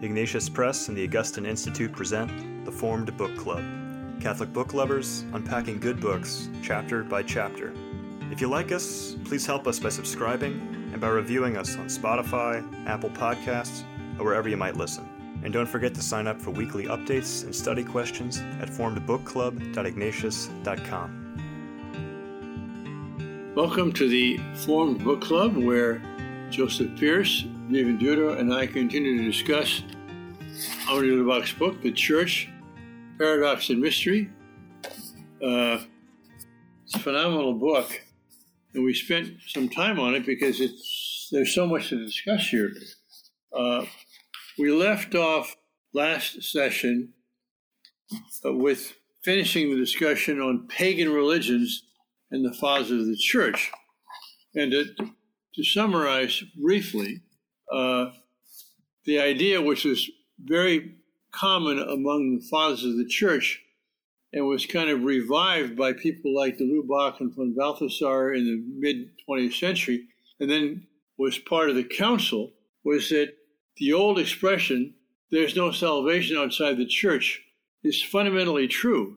Ignatius Press and the Augustine Institute present the Formed Book Club. Catholic book lovers unpacking good books, chapter by chapter. If you like us, please help us by subscribing and by reviewing us on Spotify, Apple Podcasts, or wherever you might listen. And don't forget to sign up for weekly updates and study questions at formedbookclub.ignatius.com. Welcome to the Formed Book Club, where Joseph Pearce, David Duda, and I continue to discuss Henri Lubac's book, The Church, Paradox and Mystery. Uh, it's a phenomenal book, and we spent some time on it because it's there's so much to discuss here. Uh, we left off last session uh, with finishing the discussion on pagan religions and the fathers of the church. And to, to summarize briefly, uh, the idea which was very common among the fathers of the church and was kind of revived by people like de Lubac and von Balthasar in the mid 20th century, and then was part of the council, was that the old expression, there's no salvation outside the church, is fundamentally true.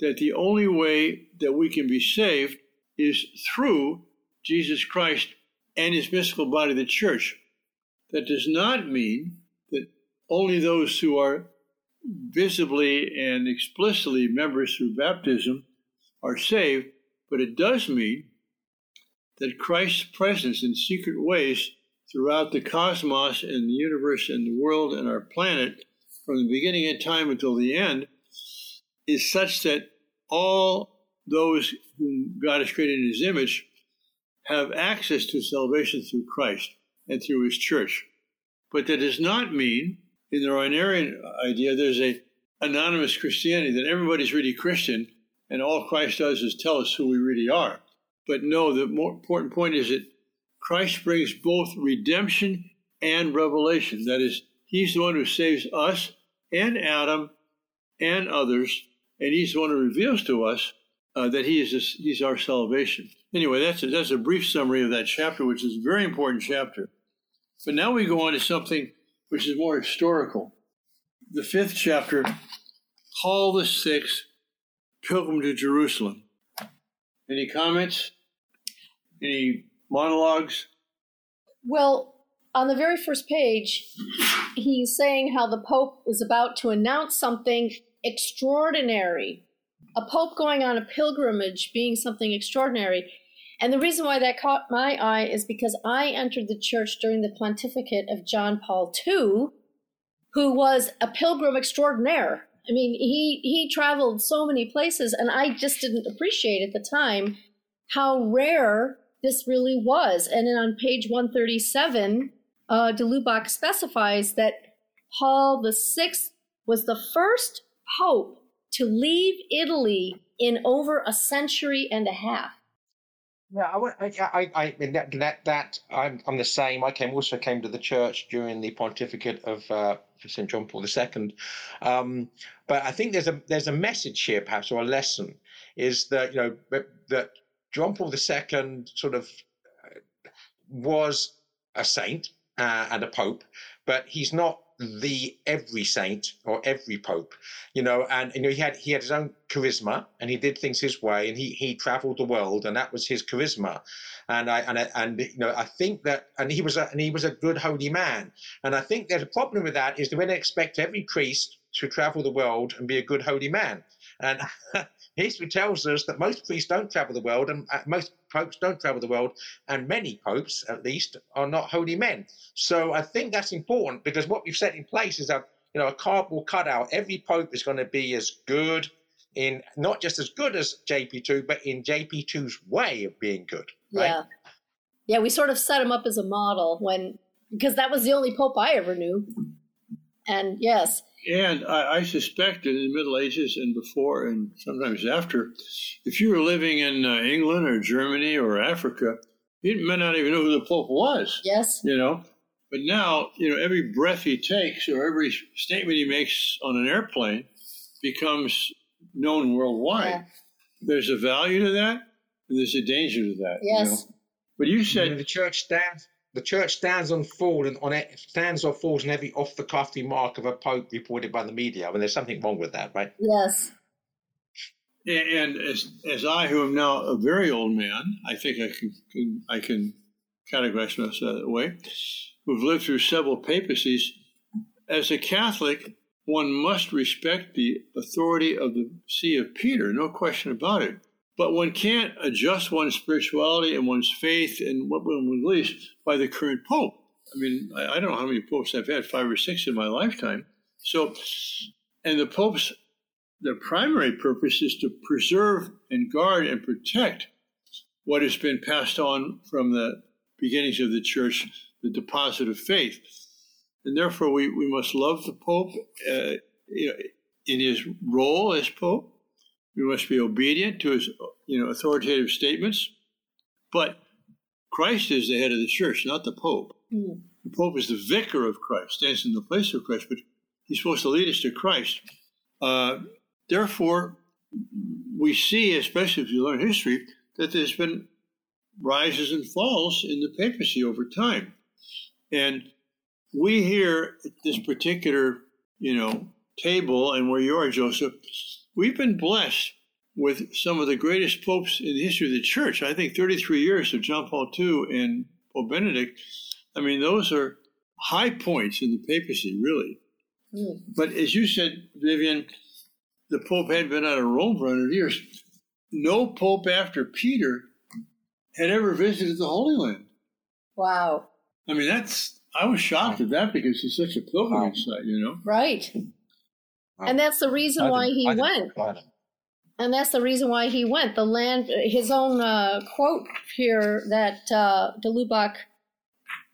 That the only way that we can be saved is through Jesus Christ and his mystical body, the church. That does not mean that only those who are visibly and explicitly members through baptism are saved, but it does mean that Christ's presence in secret ways throughout the cosmos and the universe and the world and our planet from the beginning of time until the end is such that all those whom God has created in his image have access to salvation through Christ and through his church. But that does not mean, in the Rahnerian idea, there's a anonymous Christianity, that everybody's really Christian and all Christ does is tell us who we really are. But no, the more important point is that Christ brings both redemption and revelation. That is, he's the one who saves us and Adam and others, and he's the one who reveals to us uh, that he is he's our salvation. Anyway, that's a, that's a brief summary of that chapter, which is a very important chapter. But now we go on to something which is more historical. The fifth chapter, Paul the Sixth, Pilgrim to Jerusalem. Any comments? Any monologues? Well, on the very first page, he's saying how the Pope is about to announce something extraordinary. A Pope going on a pilgrimage being something extraordinary. And the reason why that caught my eye is because I entered the church during the pontificate of John Paul II, who was a pilgrim extraordinaire. I mean, he, he traveled so many places, and I just didn't appreciate at the time how rare this really was. And then on page 137, uh, de Lubac specifies that Paul VI was the first pope to leave Italy in over a century and a half. Yeah, I, I, I, I that, that, that I'm, I'm the same. I came also came to the church during the pontificate of uh, St John Paul II, um, but I think there's a there's a message here, perhaps, or a lesson, is that you know that John Paul II sort of uh, was a saint uh, and a pope, but he's not the every saint or every pope, you know. And you know, he had he had his own charisma, and he did things his way, and he he travelled the world, and that was his charisma. And I and I, and you know, I think that, and he was a and he was a good holy man. And I think there's a problem with that is that we expect every priest to travel the world and be a good holy man. And history tells us that most priests don't travel the world, and uh, most popes don't travel the world, and many popes, at least, are not holy men. So I think that's important because what we've set in place is a you know a cardboard cutout. Every pope is going to be as good in not just as good as JP2, but in JP2's way of being good. Right? Yeah, yeah. We sort of set him up as a model when because that was the only pope I ever knew. And yes, and I, I, suspect in the Middle Ages and before, and sometimes after, if you were living in uh, England or Germany or Africa, you may not even know who the Pope was. Yes. You know, but now, you know, every breath he takes or every statement he makes on an airplane becomes known worldwide. Yeah. There's a value to that, and there's a danger to that. Yes. You know? But you said the church stands the church stands on fall and on it stands or falls on every off the cuff remark of a pope reported by the media. I mean, there's something wrong with that, right? Yes. And as, as I, who am now a very old man, I think I can, can I can categorize myself that way, who've lived through several papacies, as a Catholic, one must respect the authority of the See of Peter, no question about it. But one can't adjust one's spirituality and one's faith and what one believes by the current pope. I mean, I, I don't know how many popes I've had, five or six in my lifetime. So, and the popes their primary purpose is to preserve and guard and protect what has been passed on from the beginnings of the church, the deposit of faith. And therefore, we, we must love the Pope uh, in his role as Pope. We must be obedient to his you know, authoritative statements. But Christ is the head of the church, not the Pope. Mm. The Pope is the vicar of Christ, stands in the place of Christ, but he's supposed to lead us to Christ. Uh, Therefore, we see, especially if you learn history, that there's been rises and falls in the papacy over time. And we here at this particular, you know, table and where you are, Joseph, we've been blessed with some of the greatest popes in the history of the church. I think 33 years of John Paul II and Pope Benedict. I mean, those are high points in the papacy, really. Mm. But as you said, Vivian, the Pope had been out of Rome for 100 years. No Pope after Peter had ever visited the Holy Land. Wow. I mean, that's, I was shocked at that because it's such a pilgrimage site, you know? Right. And that's the reason why he went. And that's the reason why he went. The land, his own uh, quote here that uh, de Lubac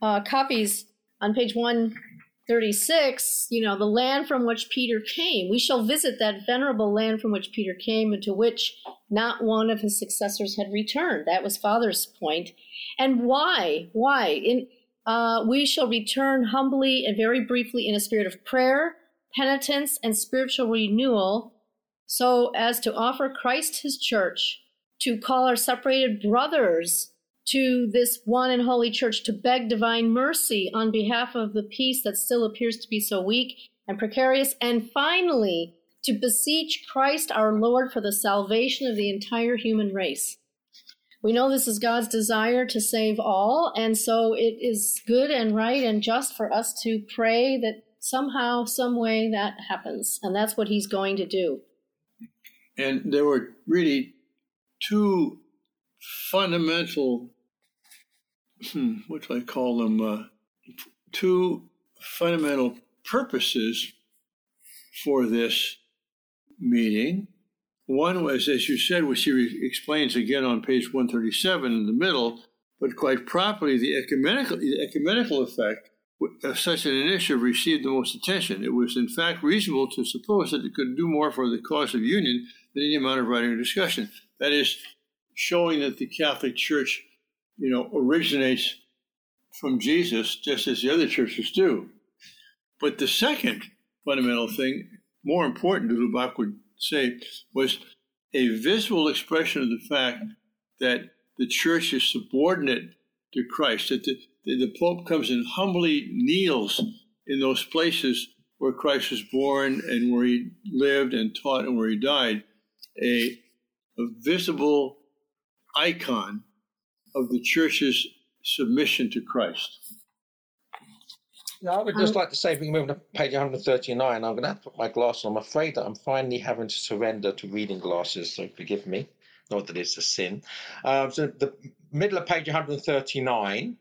uh, copies on page one 36, you know, the land from which Peter came. We shall visit that venerable land from which Peter came and to which not one of his successors had returned. That was Father's point. And why? Why? In, uh, we shall return humbly and very briefly in a spirit of prayer, penitence, and spiritual renewal, so as to offer Christ his church, to call our separated brothers to this one and holy church to beg divine mercy on behalf of the peace that still appears to be so weak and precarious, and finally, to beseech Christ our Lord for the salvation of the entire human race. We know this is God's desire to save all, and so it is good and right and just for us to pray that somehow, some way that happens, and that's what He's going to do. And there were really two fundamental hmm, what do I call them? Uh, two fundamental purposes for this meeting. One was, as you said, which he explains again on page 137 in the middle, but quite properly, the ecumenical, the ecumenical effect of such an initiative received the most attention. It was, in fact, reasonable to suppose that it could do more for the cause of union than any amount of writing or discussion. That is, showing that the Catholic Church you know, originates from Jesus, just as the other churches do. But the second fundamental thing, more important, Lubac would say, was a visible expression of the fact that the church is subordinate to Christ, that the, the Pope comes and humbly kneels in those places where Christ was born and where he lived and taught and where he died, a, a visible icon of the church's submission to Christ. I would just like to say, if we move to page 139, I'm going to have to put my glasses on. I'm afraid that I'm finally having to surrender to reading glasses, so forgive me. Not that it's a sin. Um, so, the middle of page 139.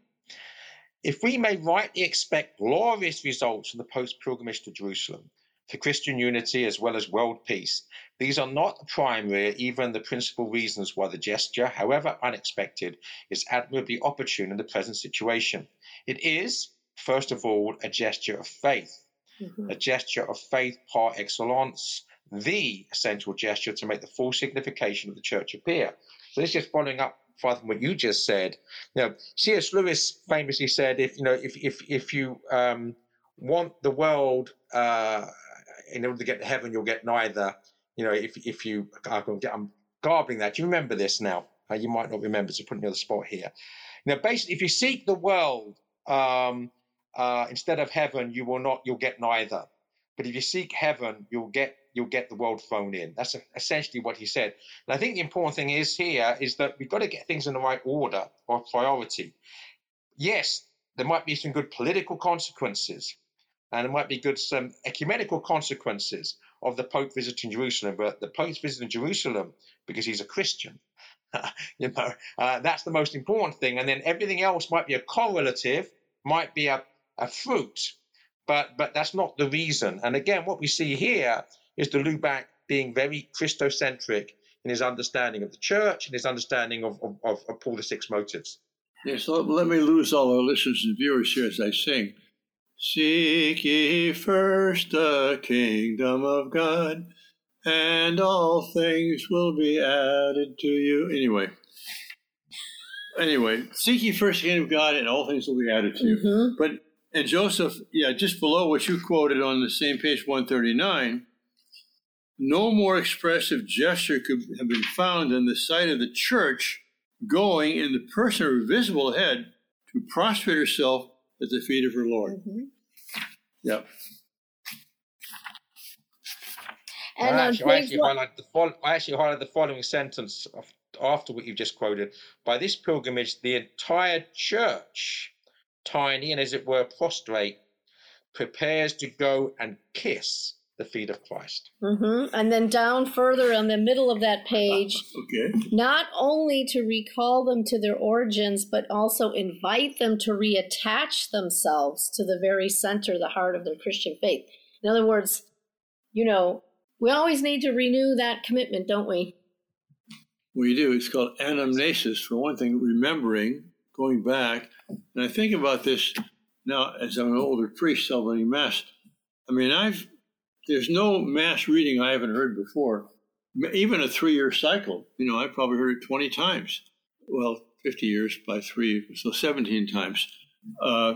If we may rightly expect glorious results from the post pilgrimage to Jerusalem, for Christian unity as well as world peace. These are not the primary, even the principal reasons why the gesture, however unexpected, is admirably opportune in the present situation. It is, first of all, a gesture of faith, mm-hmm. a gesture of faith par excellence, the essential gesture to make the full signification of the church appear. So this is following up Father, from what you just said. You know, C.S. Lewis famously said, if you know, if if if you um, want the world uh, in order to get to heaven, you'll get neither. You know, if if you, I'm garbling that. You remember this now? Uh, you might not remember, so putting me on the spot here. Now, basically, if you seek the world um, uh, instead of heaven, you will not, you'll get neither. But if you seek heaven, you'll get you'll get the world thrown in. That's essentially what he said. And I think the important thing is here is that we've got to get things in the right order or priority. Yes, there might be some good political consequences, and there might be good some ecumenical consequences of the Pope visiting Jerusalem. But the Pope's visiting Jerusalem because he's a Christian. you know, uh, that's the most important thing. And then everything else might be a correlative, might be a, a fruit, but but that's not the reason. And again, what we see here is de Lubac being very Christocentric in his understanding of the church and his understanding of, of, of Paul VI's motives. Yes, so let me lose all our listeners and viewers here as I sing. Seek ye first the kingdom of God, and all things will be added to you. Anyway, anyway, seek ye first the kingdom of God, and all things will be added to you. Mm-hmm. But and Joseph, yeah, just below what you quoted on the same page, one thirty nine. No more expressive gesture could have been found than the sight of the church going in the person of her visible head to prostrate herself at the feet of her Lord. Mhm. Yep. And I actually, I actually, one, highlight the fol- I actually highlight the following sentence of, after what you've just quoted. By this pilgrimage, the entire church, tiny and as it were prostrate, prepares to go and kiss the feet of Christ. Mhm. and then down further on the middle of that page, Okay. not only to recall them to their origins, but also invite them to reattach themselves to the very center, the heart of their Christian faith. In other words, you know, we always need to renew that commitment, don't we? We do. It's called anamnesis, for one thing, remembering, going back. And I think about this now as I'm an older priest celebrating Mass. I mean, I've, there's no Mass reading I haven't heard before. Even a three year cycle, you know, I probably heard it 20 times. Well, 50 years by three, so 17 times. Uh,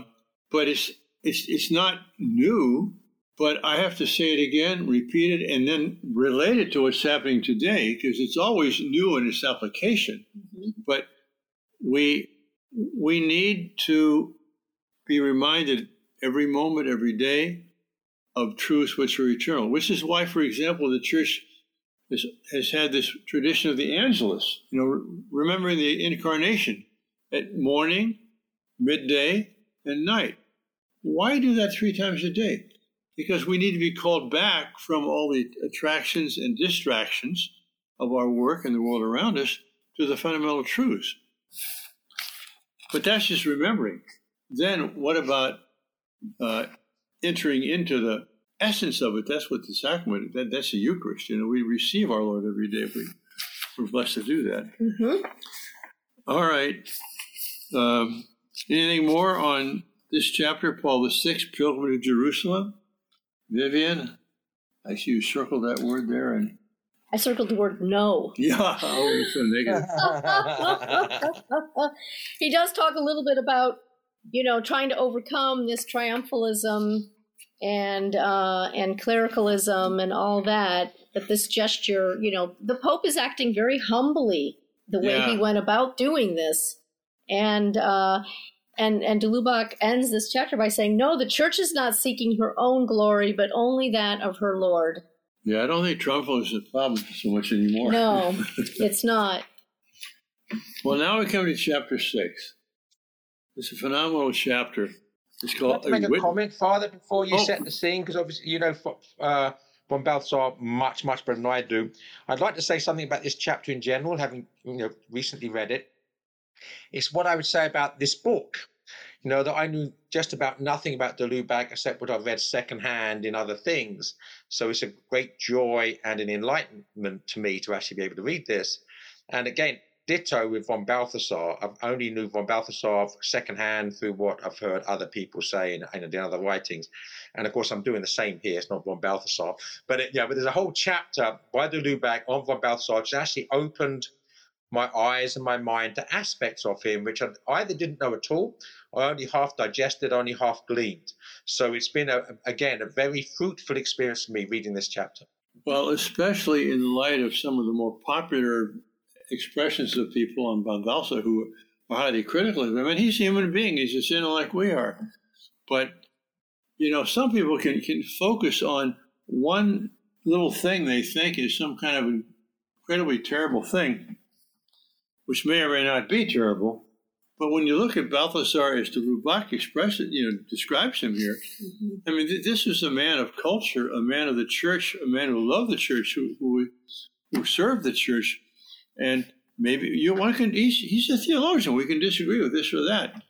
but it's, it's, it's not new, but I have to say it again, repeat it, and then relate it to what's happening today because it's always new in its application. But we we need to be reminded every moment, every day of truths which are eternal. Which is why, for example, the church has, has had this tradition of the Angelus. You know, remembering the incarnation at morning, midday, and night. Why do that three times a day? because we need to be called back from all the attractions and distractions of our work and the world around us to the fundamental truths. But that's just remembering. Then what about uh, entering into the essence of it? That's what the sacrament. That, that's the Eucharist. You know, we receive our Lord every day. We, we're blessed to do that. Mm-hmm. All right. Um, anything more on this chapter, Paul the Sixth, Pilgrimage to Jerusalem? Vivian, I see you circled that word there, and I circled the word no. yeah, oh, it's a negative. he does talk a little bit about, you know, trying to overcome this triumphalism and uh, and clericalism and all that. But this gesture, you know, the Pope is acting very humbly the way he went about doing this, and uh, and and de Lubac ends this chapter by saying, "No, the Church is not seeking her own glory, but only that of her Lord." Yeah, I don't think Trumbull is a problem so much anymore. No, it's not. well, now we come to chapter six. It's a phenomenal chapter. It's called make a comment, Father, before you Oh. set the scene, because obviously you know uh, von Balthasar much, much better than I do. I'd like to say something about this chapter in general, having you know recently read it. It's what I would say about this book. You know that I knew just about nothing about de Lubac except what I've read secondhand in other things. So it's a great joy and an enlightenment to me to actually be able to read this. And again, ditto with von Balthasar. I've only knew von Balthasar secondhand through what I've heard other people say in, in the other writings. And of course, I'm doing the same here. It's not von Balthasar, but it, yeah, but there's a whole chapter by de Lubac on von Balthasar, which actually opened my eyes and my mind to aspects of him, which I either didn't know at all, or only half digested, only half gleaned. So it's been a, again a very fruitful experience for me reading this chapter. Well, especially in light of some of the more popular expressions of people on Balthasar who are highly critical of him. I mean, he's a human being. He's a sinner like we are. But, you know, some people can, can focus on one little thing they think is some kind of incredibly terrible thing, which may or may not be terrible. But when you look at Balthasar as de Lubac expresses, you know, describes him here, mm-hmm. I mean, th- this is a man of culture, a man of the church, a man who loved the church, who, who, who served the church, and maybe you one can he's, he's a theologian. We can disagree with this or that,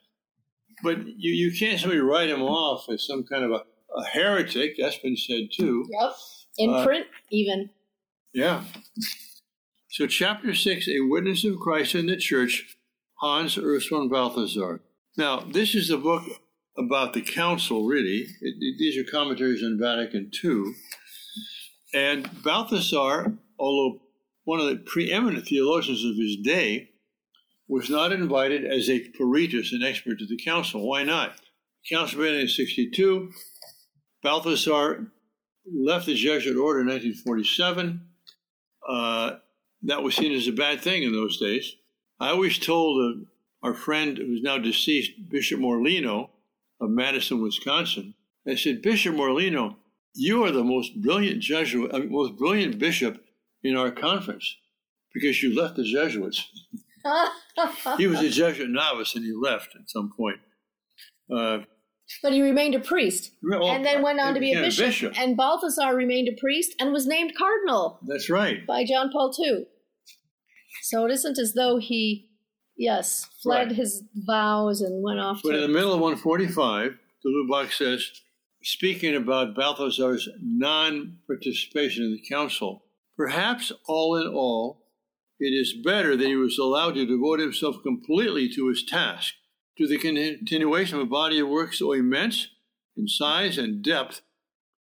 but you, you can't simply write him off as some kind of a, a heretic. That's been said too. Yep, in uh, print even. Yeah. So, chapter six: A witness of Christ in the church, Hans Urs von Balthasar. Now, this is a book about the council. Really, it, it, these are commentaries on Vatican II, and Balthasar, although one of the preeminent theologians of his day, was not invited as a peritus, an expert to the council. Why not? Council began in 62. Balthasar left the Jesuit order in 1947. Uh, that was seen as a bad thing in those days. I always told uh, our friend who's now deceased, Bishop Morlino of Madison, Wisconsin, I said, Bishop Morlino, you are the most brilliant Jesuit, most brilliant bishop in our conference because you left the Jesuits. he was a Jesuit novice and he left at some point. Uh, but he remained a priest well, and then went on to be a bishop. bishop. And Balthasar remained a priest and was named cardinal. That's right. By John Paul II. So it isn't as though he, yes, fled right. his vows and went off. But in the middle of 145, the Lubac says, speaking about Balthasar's non participation in the council, Perhaps all in all, it is better that he was allowed to devote himself completely to his task, to the continuation of a body of work so immense in size and depth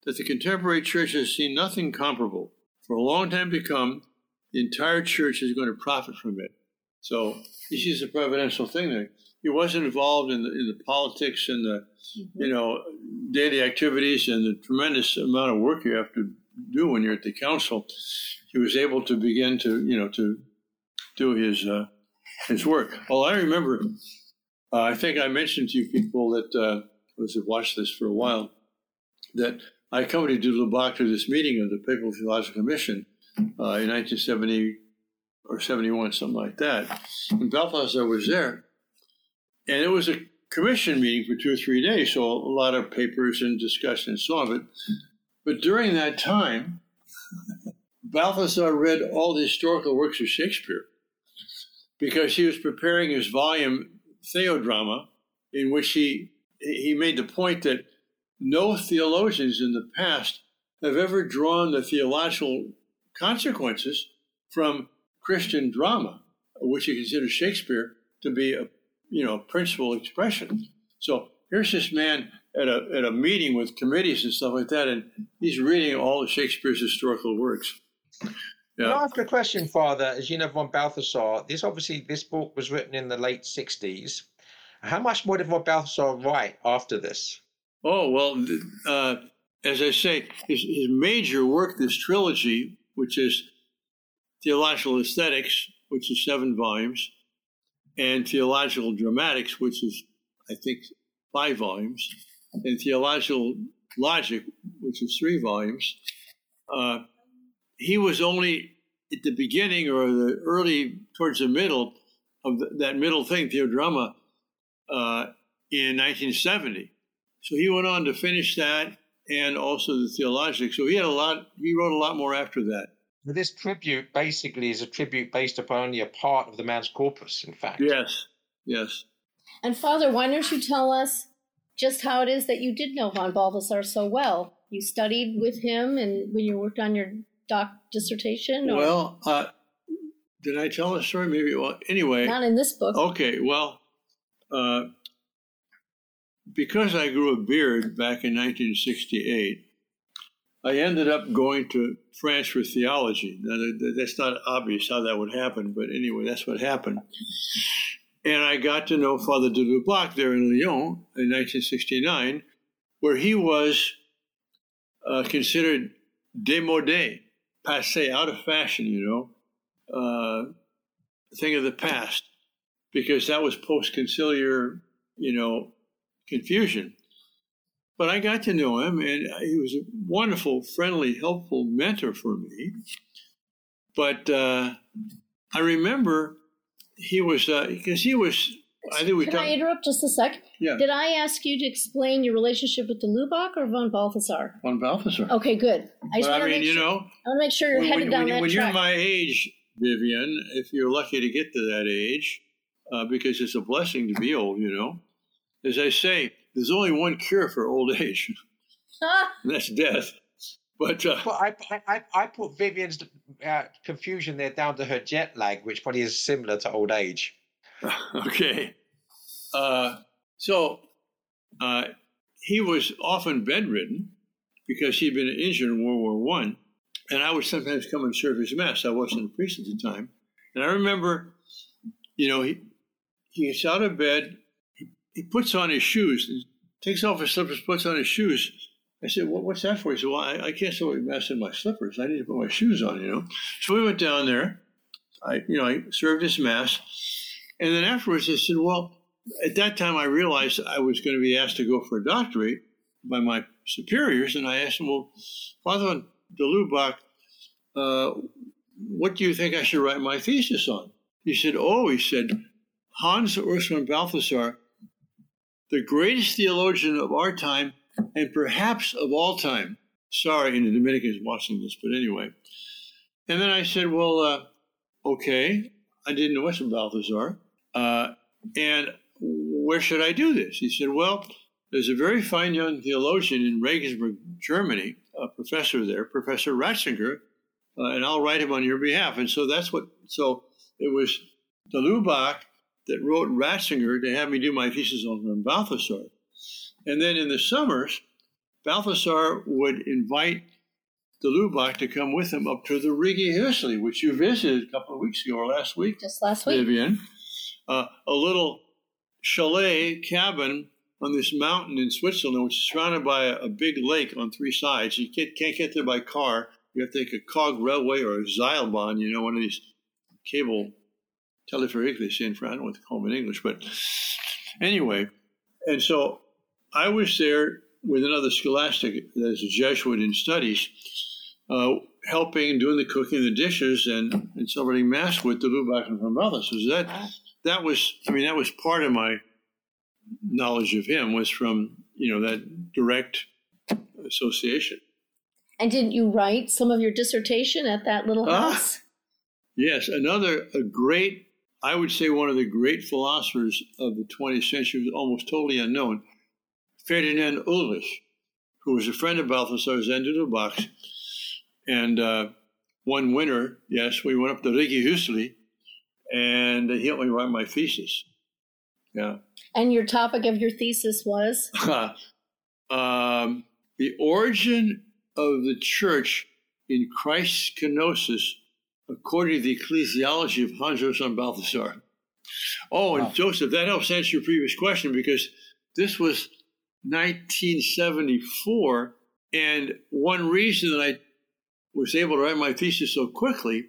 that the contemporary church has seen nothing comparable. For a long time to come, the entire church is going to profit from it. So this is a providential thing there. He wasn't involved in the, in the politics and the, mm-hmm. you know, daily activities and the tremendous amount of work you have to do when you're at the council, he was able to begin to, you know, to do his uh, his work. Well, I remember, uh, I think I mentioned to you people that uh, those have watched this for a while, that I accompanied de Lubac to this meeting of the Papal Theological Commission uh, in 1970 or 71, something like that. And Balthasar was there, and it was a commission meeting for two or three days, so a lot of papers and discussion and so on. But but during that time, Balthasar read all the historical works of Shakespeare because he was preparing his volume Theodrama, in which he he made the point that no theologians in the past have ever drawn the theological consequences from Christian drama, which he considers Shakespeare to be a you know principal expression. So here's this man at a at a meeting with committees and stuff like that, and he's reading all of Shakespeare's historical works. Yeah. Can I ask a question, Father? As you know, von Balthasar, this obviously this book was written in the late '60s. How much more did von Balthasar write after this? Oh well, uh, as I say, his, his major work, this trilogy, which is Theological Aesthetics, which is seven volumes, and Theological Dramatics, which is I think five volumes, and Theological Logic, which is three volumes. Uh, he was only at the beginning or the early, towards the middle of the, that middle thing, Theodrama, uh, in 1970. So he went on to finish that and also the Theologic. So he had a lot, he wrote a lot more after that. This tribute basically is a tribute based upon only a part of the man's corpus, in fact. Yes, yes. And Father, why don't you tell us just how it is that you did know von Balthasar so well? You studied with him and when you worked on your doc dissertation? Or? Well, uh, did I tell a story? Maybe. Well, anyway. Not in this book. Okay. Well, uh, because I grew a beard back in 1968, I ended up going to France for theology. Now, that's not obvious how that would happen, but anyway, that's what happened. And I got to know Father de Lubac there in Lyon in 1969, where he was uh, considered démodé, passe, out of fashion, you know, uh, thing of the past. because that was post conciliar, you know, confusion. But I got to know him, and he was a wonderful, friendly, helpful mentor for me. But uh, I remember he was because uh, he was. I think we. Can I interrupt just a sec? Yeah. Did I ask you to explain your relationship with the Lubac or von Balthasar? Von Balthasar. Okay, good. I just want to make you sure, know, I want to make sure you're when, headed when, down when, that when track. you're my age, Vivian, if you're lucky to get to that age, uh, because it's a blessing to be old, you know. As I say, there's only one cure for old age, and that's death. But uh, well, I, I I put Vivian's uh, confusion there down to her jet lag, which probably is similar to old age. okay, uh, so uh, he was often bedridden because he'd been injured in World War One, and I would sometimes come and serve his mess. I wasn't a priest at the time, and I remember, you know, he he gets out of bed, he, he puts on his shoes, takes off his slippers, puts on his shoes I said, well, what's that for? He said, well, I, I can't still mess in my slippers. I need to put my shoes on, you know. So we went down there. I, you know, I served his mass. And then afterwards I said, well, at that time I realized I was going to be asked to go for a doctorate by my superiors. And I asked him, well, Father de Lubac, uh, what do you think I should write my thesis on? He said, oh, he said, Hans Urs von Balthasar, the greatest theologian of our time, and perhaps of all time. Sorry, the Dominicans watching this, but anyway. And then I said, well, uh, okay, I didn't know much about Balthasar. Uh, and where should I do this? He said, well, there's a very fine young theologian in Regensburg, Germany, a professor there, Professor Ratzinger, uh, and I'll write him on your behalf. And so that's what, so it was de Lubac that wrote Ratzinger to have me do my thesis on Balthasar. And then in the summers, Balthasar would invite the Lubac to come with him up to the Rigi Hüsli, which you visited a couple of weeks ago or last week. Just last week. Vivian. Uh, a little chalet cabin on this mountain in Switzerland, which is surrounded by a, a big lake on three sides. You can't, can't, get there by car. You have to take a cog railway or a Seilbahn, you know, one of these cable telepheric they say in France. I don't know what they call them in English, but anyway. And so I was there with another scholastic, that's a Jesuit in studies, uh, helping, doing the cooking, the dishes, and, and celebrating Mass with the Lubac and Brothers. So that, that was, I mean, that was part of my knowledge of him was from, you know, that direct association. And didn't you write some of your dissertation at that little Ah. house? Yes, another a great, I would say one of the great philosophers of the 20th century, was almost totally unknown, Ferdinand Ulrich, who was a friend of Balthasar's and de Lubac's. And uh, one winter, yes, we went up to Rigi Hüsli, and he helped me write my thesis. Yeah. And your topic of your thesis was? um, the origin of the church in Christ's kenosis according to the ecclesiology of Hans Urs von Balthasar. Oh, and Joseph, that helps answer your previous question because this was 1974. And one reason that I was able to write my thesis so quickly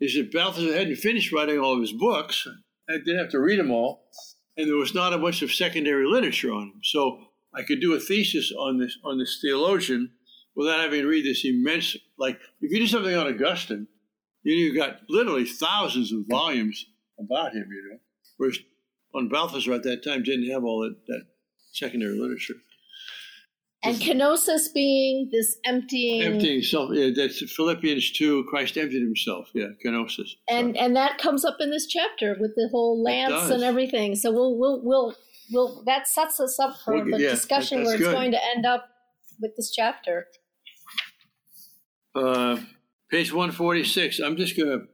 is that Balthasar hadn't finished writing all of his books. I didn't have to read them all. And there was not a bunch of secondary literature on him. So I could do a thesis on this on this theologian without having to read this immense like if you do something on Augustine, you you got literally thousands of volumes about him, you know. Whereas on Balthasar at that time didn't have all that, that secondary literature. And kenosis being this emptying. Emptying self, yeah, that's Philippians 2, Christ emptied himself, yeah, kenosis. And and that comes up in this chapter with the whole lance and everything. So we'll we'll we'll we'll that sets us up for Well, the yeah, discussion that- where it's good. going to end up with this chapter. Uh, page 146, I'm just going to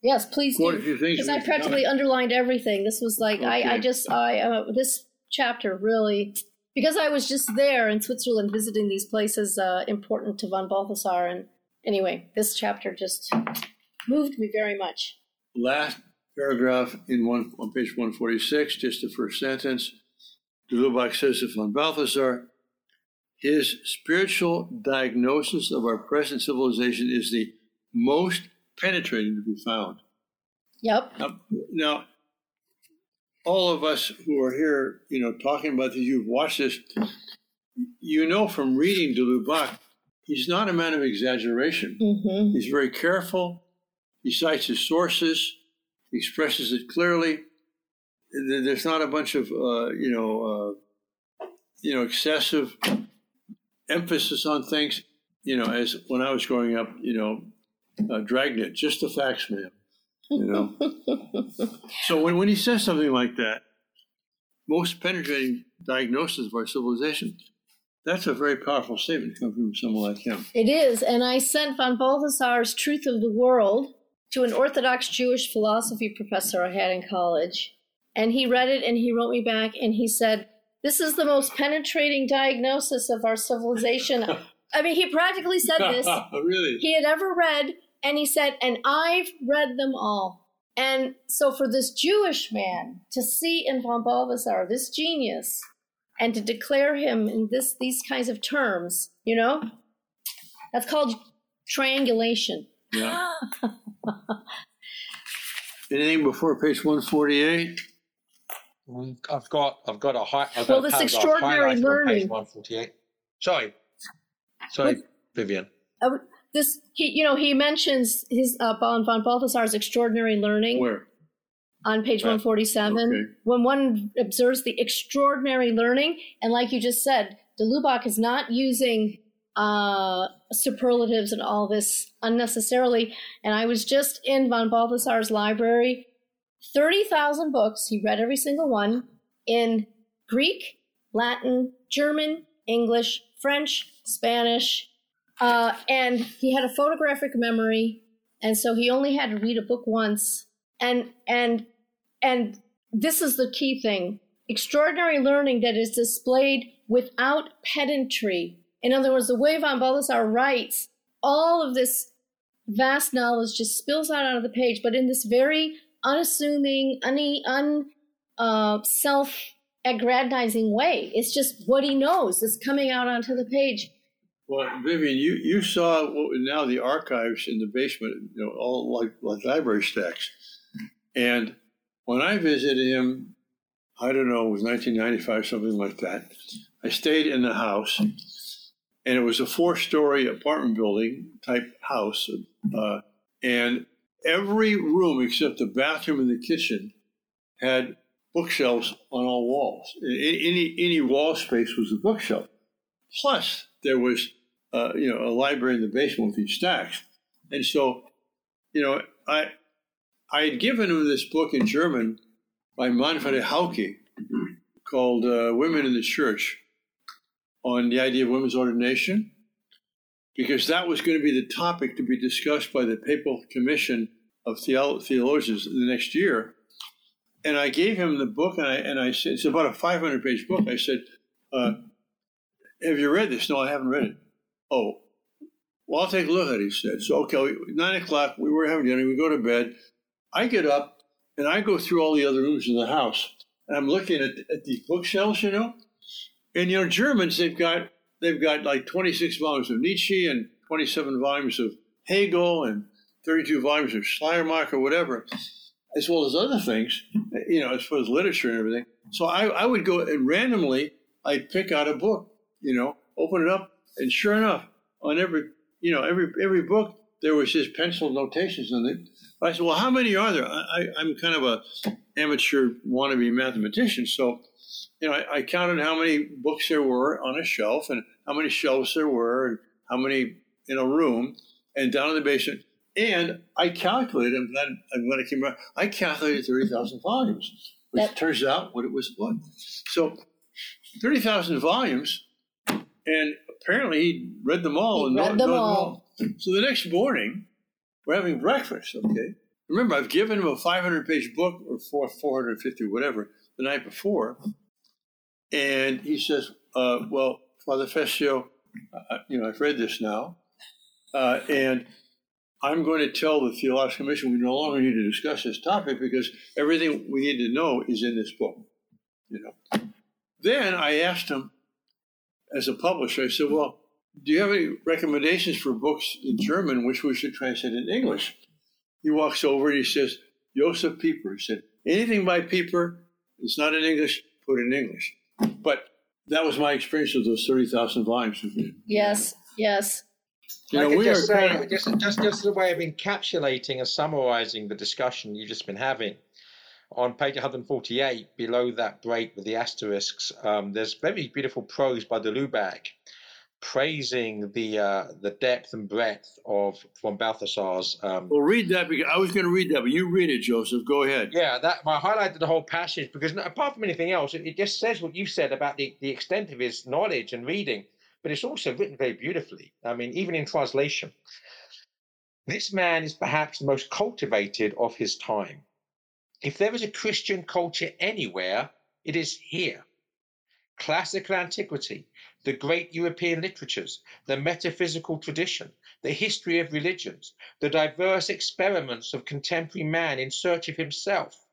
Yes, please do. few things. Because I practically underlined everything. This was like I, I just I uh, this chapter really because I was just there in Switzerland visiting these places uh, important to von Balthasar and anyway this chapter just moved me very much. last paragraph in one on page 146, just the first sentence. De Lubac says of von Balthasar, his spiritual diagnosis of our present civilization is the most penetrating to be found. Yep. Now, now all of us who are here, you know, talking about this, you've watched this, you know from reading de Lubac, he's not a man of exaggeration. hmm He's very careful. He cites his sources, he expresses it clearly. There's not a bunch of, uh, you know, uh, you know, excessive emphasis on things. You know, as when I was growing up, you know, uh, dragnet, just the facts, man. You know. so when, when he says something like that, most penetrating diagnosis of our civilization, that's a very powerful statement coming from someone like him. It is, and I sent von Balthasar's Truth of the World to an Orthodox Jewish philosophy professor I had in college. And he read it and he wrote me back and he said, This is the most penetrating diagnosis of our civilization. I mean, he practically said this. really? he had ever read, and he said, and I've read them all. And so for this Jewish man to see in von Balthasar this genius and to declare him in this these kinds of terms, you know, that's called triangulation. Yeah. Anything before page 148? Mm, I've got I've got a high. I've got Well, a this paragraph extraordinary highlighted on page one forty eight. Sorry, sorry, Vivian. Uh, this he you know he mentions his uh, von, von Balthasar's extraordinary learning Where? on page Right. 147 Okay. when one observes the extraordinary learning and like you just said de lubac is not using uh, superlatives and all this unnecessarily and i was just in von balthasar's library 30000 books he read every single one in greek latin german english french spanish uh, and he had a photographic memory and so he only had to read a book once. And and and this is the key thing. Extraordinary learning that is displayed without pedantry. In other words the way von balthasar writes all of this vast knowledge just spills out onto the page. But in this very unassuming un, un uh, self aggrandizing way it's just what he knows that's coming out onto the page Well, Vivian, you, you saw now the archives in the basement, you know, all like, like library stacks. And when I visited him, I don't know, it was 1995, something like that. I stayed in the house, and it was a four story apartment building type house. Uh, and every room except the bathroom and the kitchen had bookshelves on all walls. Any, any wall space was a bookshelf. Plus, there was uh, you know a library in the basement with these stacks, and so you know I I had given him this book in German by Manfred Hauke called uh, "Women in the Church" on the idea of women's ordination, because that was going to be the topic to be discussed by the Papal Commission of Theolo- Theologians the next year. And I gave him the book, and I and I said it's about a 500 page book. I said. Uh, have you read this? No, I haven't read it. Oh, well, I'll take a look at it, he said. So, okay, nine o'clock, we were having dinner, we go to bed. I get up and I go through all the other rooms in the house. And I'm looking at, at these bookshelves, you know. And, you know, Germans, they've got, they've got like 26 volumes of Nietzsche and 27 volumes of Hegel and 32 volumes of Schleiermacher or whatever, as well as other things, you know, as far as literature and everything. So I, I would go and randomly, I'd pick out a book you know, open it up, and sure enough, on every, you know, every every book there was his pencil notations in it. I said, well, how many are there? I, I, I'm kind of a amateur wannabe mathematician, so you know, I, I counted how many books there were on a shelf, and how many shelves there were, and how many in a room, and down in the basement. And I calculated, and then and when I came around, I calculated thirty thousand volumes, which That- turns out what it was. What? So thirty thousand volumes and apparently he read them all. He and read them know all. So the next morning, we're having breakfast. Okay. Remember, I've given him a 500 page book or four, 450, whatever, the night before. And he says, uh, Well, Father Fessio, uh, you know, I've read this now. Uh, and I'm going to tell the Theological Commission we no longer need to discuss this topic because everything we need to know is in this book. You know. Then I asked him, as a publisher, I said, Well, do you have any recommendations for books in German which we should translate in English? He walks over and he says, Joseph Pieper. He said, Anything by Pieper It's not in English, put in English. But that was my experience with those 30,000 volumes. Yes, yes. You know, we are say, kind of... just, just, just as a way of encapsulating and summarizing the discussion you've just been having. On page 148, below that break with the asterisks, um, there's very beautiful prose by de Lubac praising the uh, the depth and breadth of von Balthasar's. Um, well, read that because I was going to read that, but you read it, Joseph. Go ahead. Yeah, that I highlighted the whole passage because apart from anything else, it, it just says what you said about the, the extent of his knowledge and reading, but it's also written very beautifully. I mean, even in translation. This man is perhaps the most cultivated of his time. If there is a Christian culture anywhere, it is here. Classical antiquity, the great European literatures, the metaphysical tradition, the history of religions, the diverse experiments of contemporary man in search of himself,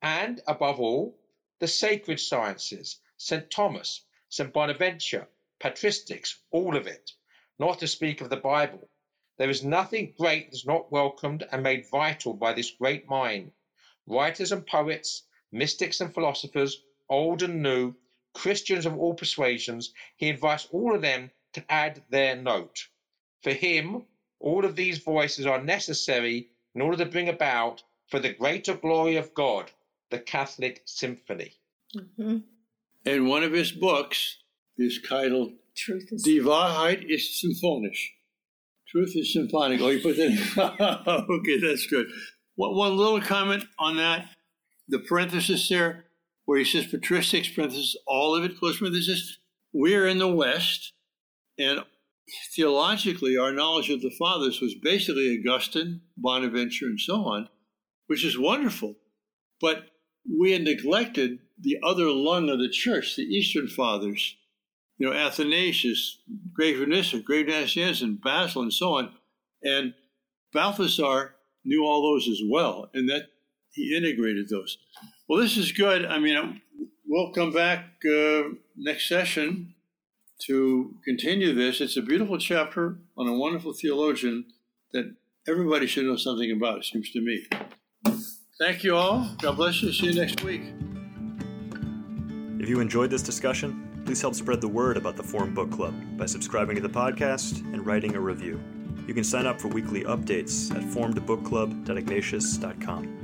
and, above all, the sacred sciences, St. Thomas, St. Bonaventure, patristics, all of it, not to speak of the Bible. There is nothing great that is not welcomed and made vital by this great mind. Writers and poets, mystics and philosophers, old and new, Christians of all persuasions, he invites all of them to add their note. For him, all of these voices are necessary in order to bring about, for the greater glory of God, the Catholic Symphony. Mm-hmm. And one of his books is titled Truth is Die Wahrheit ist symphonisch. Truth is symphonic. Oh, you put that. okay, that's good. One, little comment on that. The parenthesis there where he says patristics, parenthesis, all of it, close parenthesis. We're in the West, and theologically, our knowledge of the fathers was basically Augustine, Bonaventure, and so on, which is wonderful. But we had neglected the other lung of the church, the Eastern fathers, you know, Athanasius, Great Vanessa, Gregory Nazianzen, Basil, and so on. And Balthasar knew all those as well, and that he integrated those. Well, this is good. I mean, we'll come back uh, next session to continue this. It's a beautiful chapter on a wonderful theologian that everybody should know something about, it seems to me. Thank you all. God bless you. See you next week. If you enjoyed this discussion, please help spread the word about the Formed Book Club by subscribing to the podcast and writing a review. You can sign up for weekly updates at formedbookclub.ignatius.com.